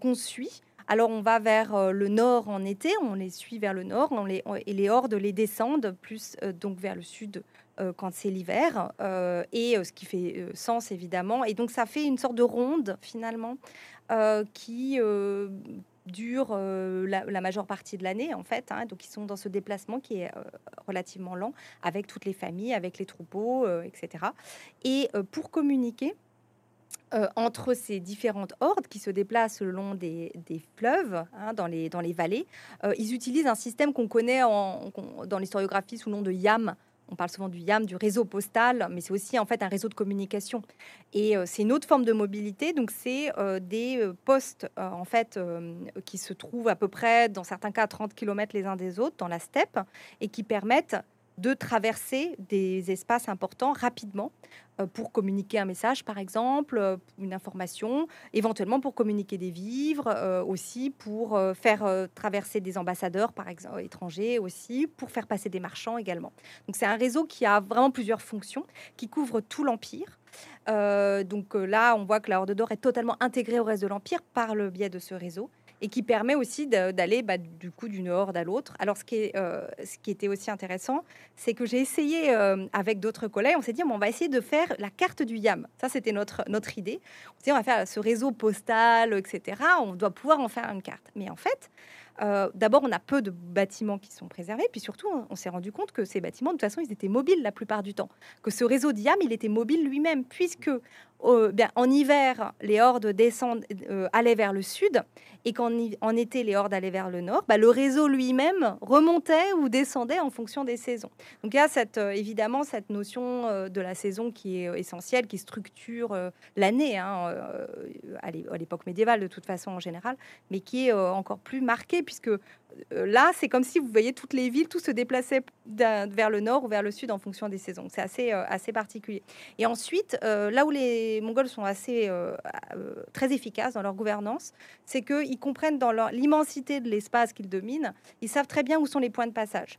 qu'on suit alors on va vers euh, le nord en été, on les suit vers le nord, on les, et les hordes les descendent plus euh, donc vers le sud euh, quand c'est l'hiver, et ce qui fait sens évidemment. Et donc ça fait une sorte de ronde finalement qui dure la, majeure partie de l'année en fait. Hein. donc ils sont dans ce déplacement qui est relativement lent avec toutes les familles, avec les troupeaux, etc. Et pour communiquer, euh, entre ces différentes hordes qui se déplacent le long des, fleuves, hein, dans, les, dans les vallées, euh, ils utilisent un système qu'on connaît dans l'historiographie sous le nom de YAM. On parle souvent du YAM, du réseau postal, mais c'est aussi en fait un réseau de communication. Et euh, c'est une autre forme de mobilité. Donc c'est des postes en fait qui se trouvent à peu près, dans certains cas, à 30 km les uns des autres dans la steppe et qui permettent de traverser des espaces importants rapidement pour communiquer un message, par exemple, euh, une information, éventuellement pour communiquer des vivres, euh, aussi pour faire traverser des ambassadeurs, par exemple, étrangers, aussi pour faire passer des marchands également. Donc c'est un réseau qui a vraiment plusieurs fonctions, qui couvre tout l'Empire. donc là, on voit que la Horde d'Or est totalement intégrée au reste de l'Empire par le biais de ce réseau et qui permet aussi d'aller bah, du coup d'une horde à l'autre. Alors ce qui, euh, était aussi intéressant, c'est que j'ai essayé euh, avec d'autres collègues, on s'est dit on va essayer de faire la carte du YAM. Ça c'était notre, notre idée. On s'est dit on va faire ce réseau postal, etc. On doit pouvoir en faire une carte. Mais en fait, euh, d'abord, on a peu de bâtiments qui sont préservés, puis surtout, on, s'est rendu compte que ces bâtiments, de toute façon, ils étaient mobiles la plupart du temps. Que ce réseau d'IAM, il était mobile lui-même, puisque bien, en hiver, les hordes descendent, euh, allaient vers le sud, et qu'en en été, les hordes allaient vers le nord, bah, le réseau lui-même remontait ou descendait en fonction des saisons. Donc il y a euh, évidemment cette notion de la saison qui est essentielle, qui structure l'année, hein, à l'époque médiévale de toute façon en général, mais qui est encore plus marquée puisque euh, là, c'est comme si vous voyez toutes les villes, tout se déplaçait vers le nord ou vers le sud en fonction des saisons. C'est assez, euh, assez particulier. Et ensuite, euh, là où les Mongols sont assez très efficaces dans leur gouvernance, c'est qu'ils comprennent dans l'immensité de l'espace qu'ils dominent, ils savent très bien où sont les points de passage,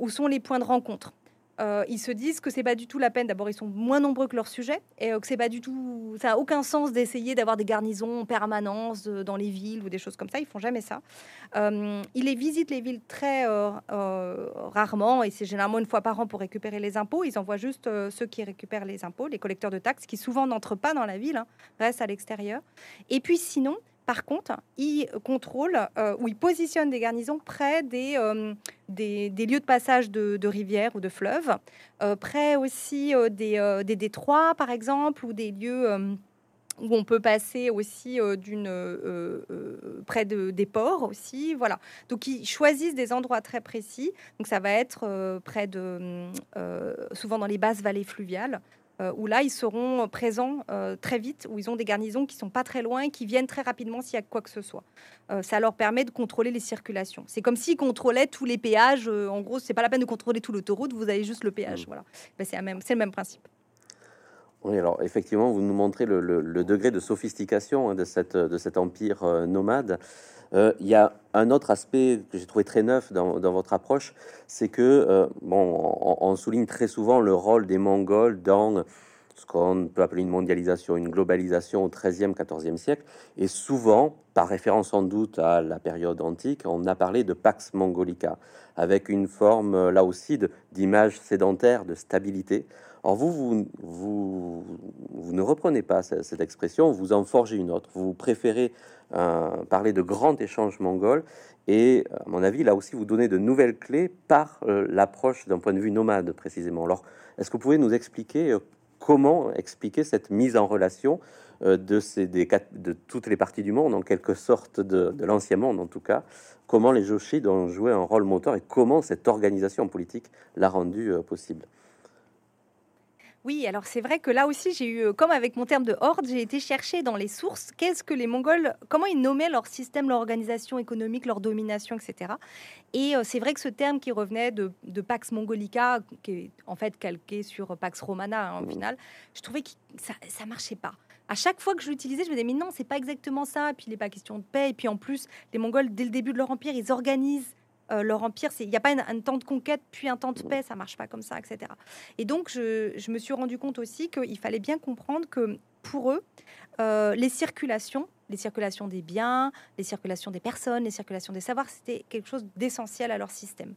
où sont les points de rencontre. Euh, ils se disent que c'est pas du tout la peine. D'abord, ils sont moins nombreux que leur sujet et euh, que c'est pas du tout. Ça a aucun sens d'essayer d'avoir des garnisons en permanence euh, dans les villes ou des choses comme ça. Ils font jamais ça. ils les visitent les villes très rarement et c'est généralement une fois par an pour récupérer les impôts. Ils envoient juste ceux qui récupèrent les impôts, les collecteurs de taxes, qui souvent n'entrent pas dans la ville, hein, restent à l'extérieur. Et puis sinon, par contre, ils contrôlent euh, ou ils positionnent des garnisons près des, euh, lieux de passage de, rivières ou de fleuves, euh, près aussi des, détroits, par exemple, ou des lieux où on peut passer aussi près de, des ports aussi. Voilà. Donc, ils choisissent des endroits très précis. Donc, ça va être près de, souvent dans les basses vallées fluviales. Euh, où là, ils seront présents euh, très vite, où ils ont des garnisons qui sont pas très loin et qui viennent très rapidement s'il y a quoi que ce soit. Euh, ça leur permet de contrôler les circulations. C'est comme s'ils contrôlaient tous les péages. en gros, c'est pas la peine de contrôler tout l'autoroute, vous avez juste le péage. Mmh. Voilà. Ben, c'est, même, le même principe. Oui, alors effectivement, vous nous montrez le, degré de sophistication hein, de, cette, cet empire nomade. Euh, il y a un autre aspect que j'ai trouvé très neuf dans, votre approche, c'est que, euh, bon, on, souligne très souvent le rôle des Mongols dans ce qu'on peut appeler une mondialisation, une globalisation au XIIIe, XIVe siècle, et souvent, par référence sans doute à la période antique, on a parlé de Pax Mongolica, avec une forme là aussi d'image sédentaire, de stabilité. Or, vous, vous, ne reprenez pas cette expression, vous en forgez une autre. Vous préférez euh, parler de grands échanges mongols et, à mon avis, là aussi, vous donnez de nouvelles clés par euh, l'approche d'un point de vue nomade, précisément. Alors, est-ce que vous pouvez nous expliquer euh, comment expliquer cette mise en relation de, ces, des, de toutes les parties du monde, en quelque sorte de, de l'ancien monde en tout cas, comment les Joshides ont joué un rôle moteur et comment cette organisation politique l'a rendu possible? Oui, alors c'est vrai que là aussi, j'ai eu, comme avec mon terme de horde, j'ai été chercher dans les sources qu'est-ce que les Mongols, comment ils nommaient leur système, leur organisation économique, leur domination, etc. Et euh, c'est vrai que ce terme qui revenait de, Pax Mongolica, qui est en fait calqué sur Pax Romana hein, au final, je trouvais que ça, ça marchait pas à chaque fois que je l'utilisais, je me disais, mais non, c'est pas exactement ça. Et puis, il n'est pas question de paix. Et puis, en plus, les Mongols, dès le début de leur empire, ils organisent euh, leur empire, il n'y a pas un, temps de conquête puis un temps de paix, ça marche pas comme ça, etc. Et donc, je, me suis rendu compte aussi qu'il fallait bien comprendre que pour eux, euh, les circulations, les circulations des biens, les circulations des personnes, les circulations des savoirs, c'était quelque chose d'essentiel à leur système.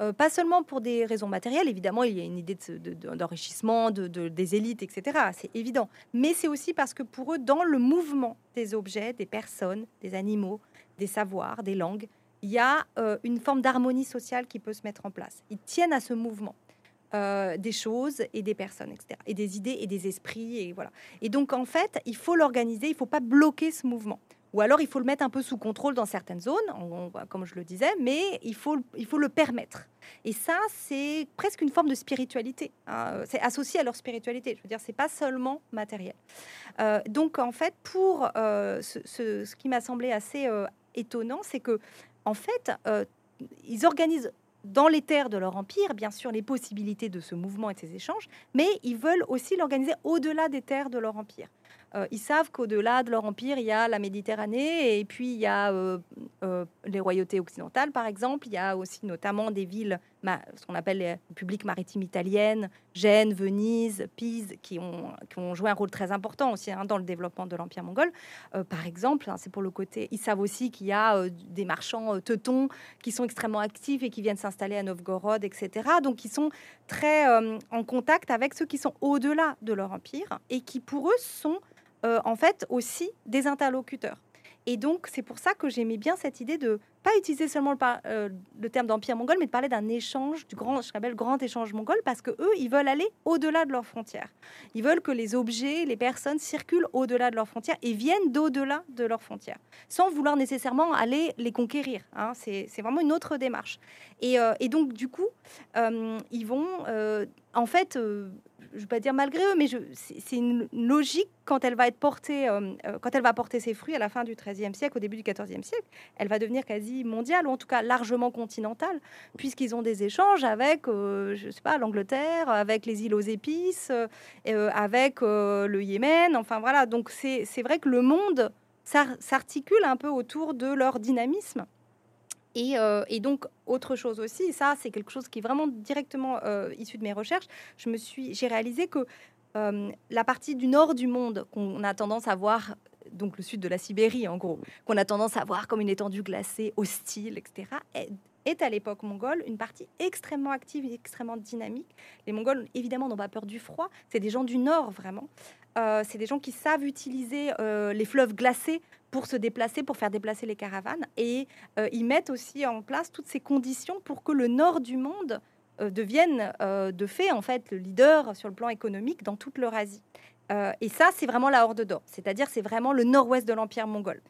Euh, pas seulement pour des raisons matérielles, évidemment, il y a une idée d'enrichissement de, des élites, etc. C'est évident. Mais c'est aussi parce que pour eux, dans le mouvement des objets, des personnes, des animaux, des savoirs, des langues, il y a euh, une forme d'harmonie sociale qui peut se mettre en place. Ils tiennent à ce mouvement. Euh, des choses et des personnes, etc. Et des idées et des esprits. Et, voilà. et donc, en fait, il faut l'organiser, il ne faut pas bloquer ce mouvement. Ou alors, il faut le mettre un peu sous contrôle dans certaines zones, comme je le disais, mais il faut, il faut le permettre. Et ça, c'est presque une forme de spiritualité. Hein. C'est associé à leur spiritualité. Je veux dire, c'est pas seulement matériel. Euh, donc, en fait, pour ce, ce, qui m'a semblé assez étonnant, c'est que en fait, euh, ils organisent dans les terres de leur empire, bien sûr, les possibilités de ce mouvement et de ces échanges, mais ils veulent aussi l'organiser au-delà des terres de leur empire. Euh, ils savent qu'au-delà de leur empire, il y a la Méditerranée et puis il y a euh, les royautés occidentales, par exemple. Il y a aussi notamment des villes, ce qu'on appelle les publics maritimes italiennes, Gênes, Venise, Pise, qui ont, joué un rôle très important aussi hein, dans le développement de l'empire mongol. par exemple, hein, c'est pour le côté. Ils savent aussi qu'il y a des marchands teutons qui sont extrêmement actifs et qui viennent s'installer à Novgorod, etc. Donc, ils sont très en contact avec ceux qui sont au-delà de leur empire et qui, pour eux, sont euh, en fait aussi des interlocuteurs. Et donc, c'est pour ça que j'aimais bien cette idée de pas utiliser seulement le, euh, terme d'empire mongol, mais de parler d'un échange, du grand, je rappelle, grand échange mongol, parce que eux, ils veulent aller au-delà de leurs frontières. Ils veulent que les objets, les personnes circulent au-delà de leurs frontières et viennent d'au-delà de leurs frontières, sans vouloir nécessairement aller les conquérir. Hein. C'est vraiment une autre démarche. Et, euh, donc, du coup, ils vont, en fait, je ne vais pas dire malgré eux, mais c'est une logique quand elle va être portée, euh, euh, quand elle va porter ses fruits à la fin du XIIIe siècle, au début du XIVe siècle, elle va devenir quasi mondiale, ou en tout cas largement continentale, puisqu'ils ont des échanges avec, euh, sais pas, l'Angleterre, avec les îles aux épices, avec le Yémen, enfin voilà. Donc c'est vrai que le monde s'articule un peu autour de leur dynamisme. Euh, et, donc, autre chose aussi, ça, c'est quelque chose qui est vraiment directement euh, issu de mes recherches. Je me suis, j'ai réalisé que euh, la partie du nord du monde qu'on a tendance à voir, donc le sud de la Sibérie en gros, qu'on a tendance à voir comme une étendue glacée, hostile, etc., est, à l'époque mongole une partie extrêmement active et extrêmement dynamique. Les Mongols, évidemment, n'ont pas peur du froid. C'est des gens du nord, vraiment. c'est des gens qui savent utiliser les fleuves glacés pour se déplacer, pour faire déplacer les caravanes. Et euh, ils mettent aussi en place toutes ces conditions pour que le nord du monde euh, devienne euh, de fait en fait le leader sur le plan économique dans toute l'Eurasie. et ça, c'est vraiment la Horde d'Or, c'est-à-dire c'est vraiment le nord-ouest de l'Empire mongol.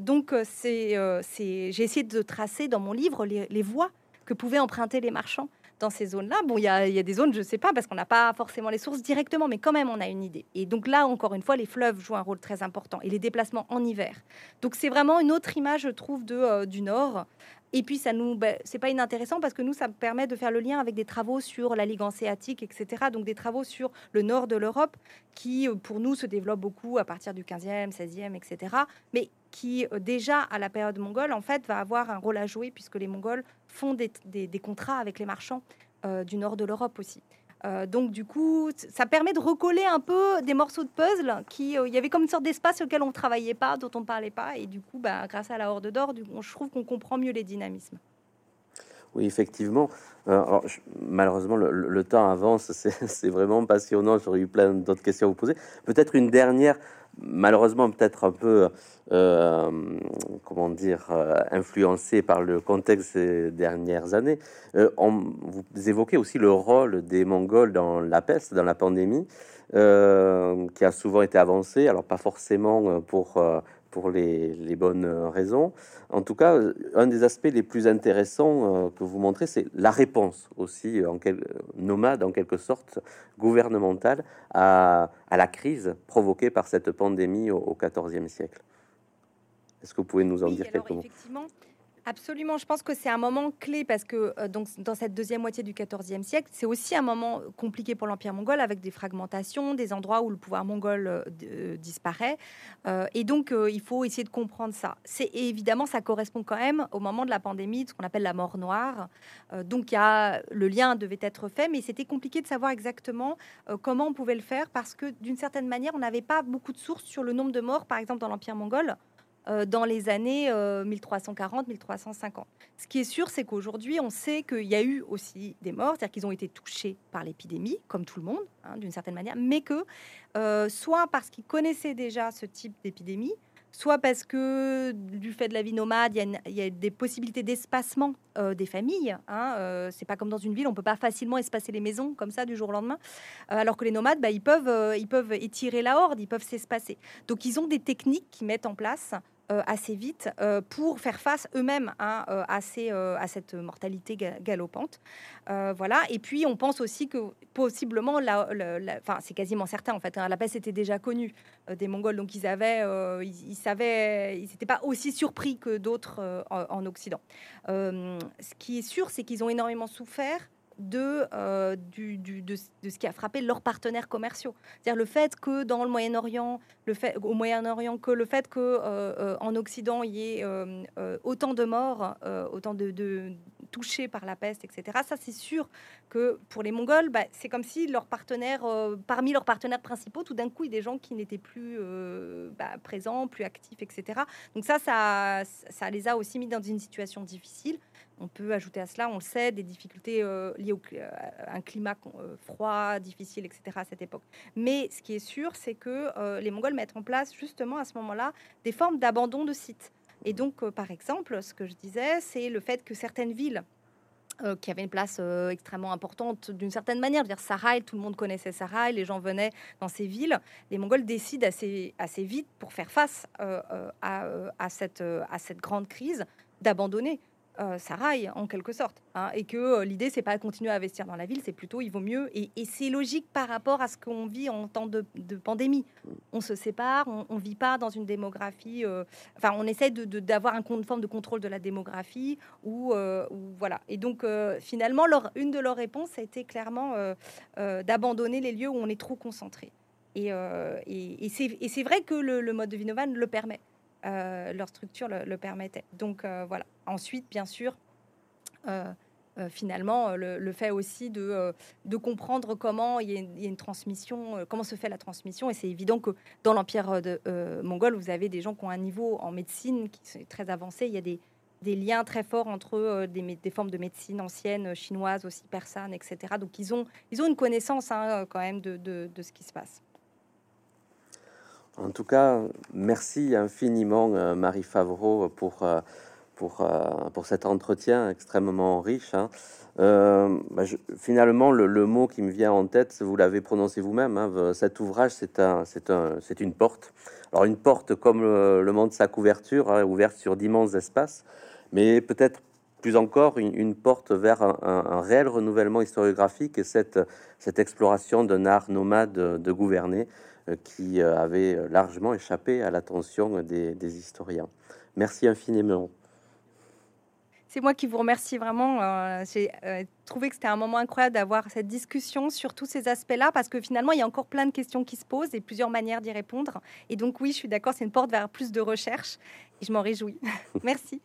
donc c'est, j'ai essayé de tracer dans mon livre les, les voies que pouvaient emprunter les marchands dans ces zones-là. Bon, il y, a, des zones, je ne sais pas, parce qu'on n'a pas forcément les sources directement, mais quand même, on a une idée. Et donc là, encore une fois, les fleuves jouent un rôle très important et les déplacements en hiver. Donc c'est vraiment une autre image, je trouve, euh, du Nord. Et puis, ça nous, ben, c'est pas inintéressant parce que nous, ça permet de faire le lien avec des travaux sur la Ligue hanséatique, etc. Donc, des travaux sur le nord de l'Europe qui, euh, pour nous, se développent beaucoup à partir du 15e, 16e, etc. Mais qui, euh, déjà à la période mongole, en fait, va avoir un rôle à jouer puisque les Mongols font des, contrats avec les marchands euh, du nord de l'Europe aussi. Euh, donc du coup, ça permet de recoller un peu des morceaux de puzzle qui, il y avait comme une sorte d'espace sur lequel on ne travaillait pas, dont on ne parlait pas, et du coup, bah, grâce à la Horde d'Or, je trouve qu'on comprend mieux les dynamismes. Oui, effectivement. malheureusement, le, temps avance, c'est vraiment passionnant. J'aurais eu plein d'autres questions à vous poser. Peut-être une dernière malheureusement peut-être un peu, euh, comment dire, euh, influencé par le contexte ces dernières années. Euh, vous évoquez aussi le rôle des Mongols dans la peste, dans la pandémie, qui a souvent été avancé, alors pas forcément pour pour les, bonnes raisons. En tout cas, un des aspects les plus intéressants euh, que vous montrez, c'est la réponse aussi en quel, nomade, en quelque sorte, gouvernementale à, la crise provoquée par cette pandémie au XIVe siècle. Est-ce que vous pouvez nous en dire quelques mots? Absolument, je pense que c'est un moment clé parce que euh, donc, dans cette deuxième moitié du XIVe siècle, c'est aussi un moment compliqué pour l'Empire mongol avec des fragmentations, des endroits où le pouvoir mongol euh, euh, disparaît. et donc, il faut essayer de comprendre ça. C'est évidemment, ça correspond quand même au moment de la pandémie, de ce qu'on appelle la mort noire. donc, y a, le lien devait être fait, mais c'était compliqué de savoir exactement comment on pouvait le faire parce que d'une certaine manière, on n'avait pas beaucoup de sources sur le nombre de morts, par exemple, dans l'Empire mongol. Euh, dans les années 1340-1350. Euh, Ce qui est sûr, c'est qu'aujourd'hui, on sait qu'il y a eu aussi des morts, c'est-à-dire qu'ils ont été touchés par l'épidémie, comme tout le monde, hein, d'une certaine manière, mais que euh, soit parce qu'ils connaissaient déjà ce type d'épidémie, soit parce que du fait de la vie nomade, il y a, des possibilités d'espacement des familles. Hein, c'est pas comme dans une ville, on peut pas facilement espacer les maisons comme ça du jour au lendemain. alors que les nomades, bah, ils peuvent, ils peuvent étirer la horde, ils peuvent s'espacer. Donc ils ont des techniques qu'ils mettent en place assez vite pour faire face eux-mêmes hein, à, à, cette mortalité galopante. voilà. Et puis, on pense aussi que possiblement, la, c'est quasiment certain en fait, hein, la peste était déjà connue des Mongols, donc ils avaient, ils, savaient, ils n'étaient pas aussi surpris que d'autres en, Occident. ce qui est sûr, c'est qu'ils ont énormément souffert de, euh, de, ce qui a frappé leurs partenaires commerciaux. C'est-à-dire le fait que dans le Moyen-Orient, au Moyen-Orient, que le fait que euh, euh, en Occident il y ait autant de morts, autant de, touchés par la peste, etc. Ça, c'est sûr que pour les Mongols, bah, c'est comme si leurs partenaires, parmi leurs partenaires principaux, tout d'un coup, il y a des gens qui n'étaient plus bah, présents, plus actifs, etc. Donc ça, ça les a aussi mis dans une situation difficile. On peut ajouter à cela, on le sait, des difficultés euh, liées à un climat euh, froid, difficile, etc. à cette époque. Mais ce qui est sûr, c'est que euh, les Mongols mettent en place justement à ce moment-là des formes d'abandon de sites. Et donc, par exemple, ce que je disais, c'est le fait que certaines villes qui avaient une place extrêmement importante d'une certaine manière. dire Sarai, tout le monde connaissait Sarai, les gens venaient dans ces villes. Les Mongols décident assez, vite pour faire face à cette grande crise d'abandonner euh, ça raille en quelque sorte. Hein, et que euh, l'idée, c'est pas de continuer à investir dans la ville, c'est plutôt il vaut mieux. Et, c'est logique par rapport à ce qu'on vit en temps de, pandémie. On se sépare, on, ne vit pas dans une démographie. Euh, enfin, on essaie d'avoir de, une forme de contrôle de la démographie. Ou, voilà. Et donc, finalement, leur, une de leurs réponses a été clairement d'abandonner les lieux où on est trop concentré. Et, c'est vrai que le, le, mode de vie Novan le permet. Euh, leur structure le, permettait. Donc euh, voilà. Ensuite, bien sûr, euh, finalement, le, fait aussi de, comprendre comment il y, a une, transmission, comment se fait la transmission. Et c'est évident que dans l'empire mongol, vous avez des gens qui ont un niveau en médecine qui est très avancé. Il y a des, liens très forts entre des, formes de médecine anciennes, chinoises aussi, persanes, etc. Donc ils ont, ils ont une connaissance hein, quand même de ce qui se passe. En tout cas, merci infiniment, euh, Marie Favreau, pour, euh, pour, euh, pour cet entretien extrêmement riche. Hein. Bah, finalement, le, mot qui me vient en tête, vous l'avez prononcé vous-même, hein, cet ouvrage, c'est un, un, une porte. Alors une porte comme le, monde de sa couverture, hein, ouverte sur d'immenses espaces, mais peut-être plus encore une, porte vers un, réel renouvellement historiographique et cette, cette exploration d'un art nomade de gouverner. Euh, qui euh, avait largement échappé à l'attention des, historiens. Merci infiniment. C'est moi qui vous remercie vraiment. Euh, j'ai trouvé que c'était un moment incroyable d'avoir cette discussion sur tous ces aspects-là, parce que finalement, il y a encore plein de questions qui se posent et plusieurs manières d'y répondre. Et donc oui, je suis d'accord, c'est une porte vers plus de recherche et je m'en réjouis. Merci.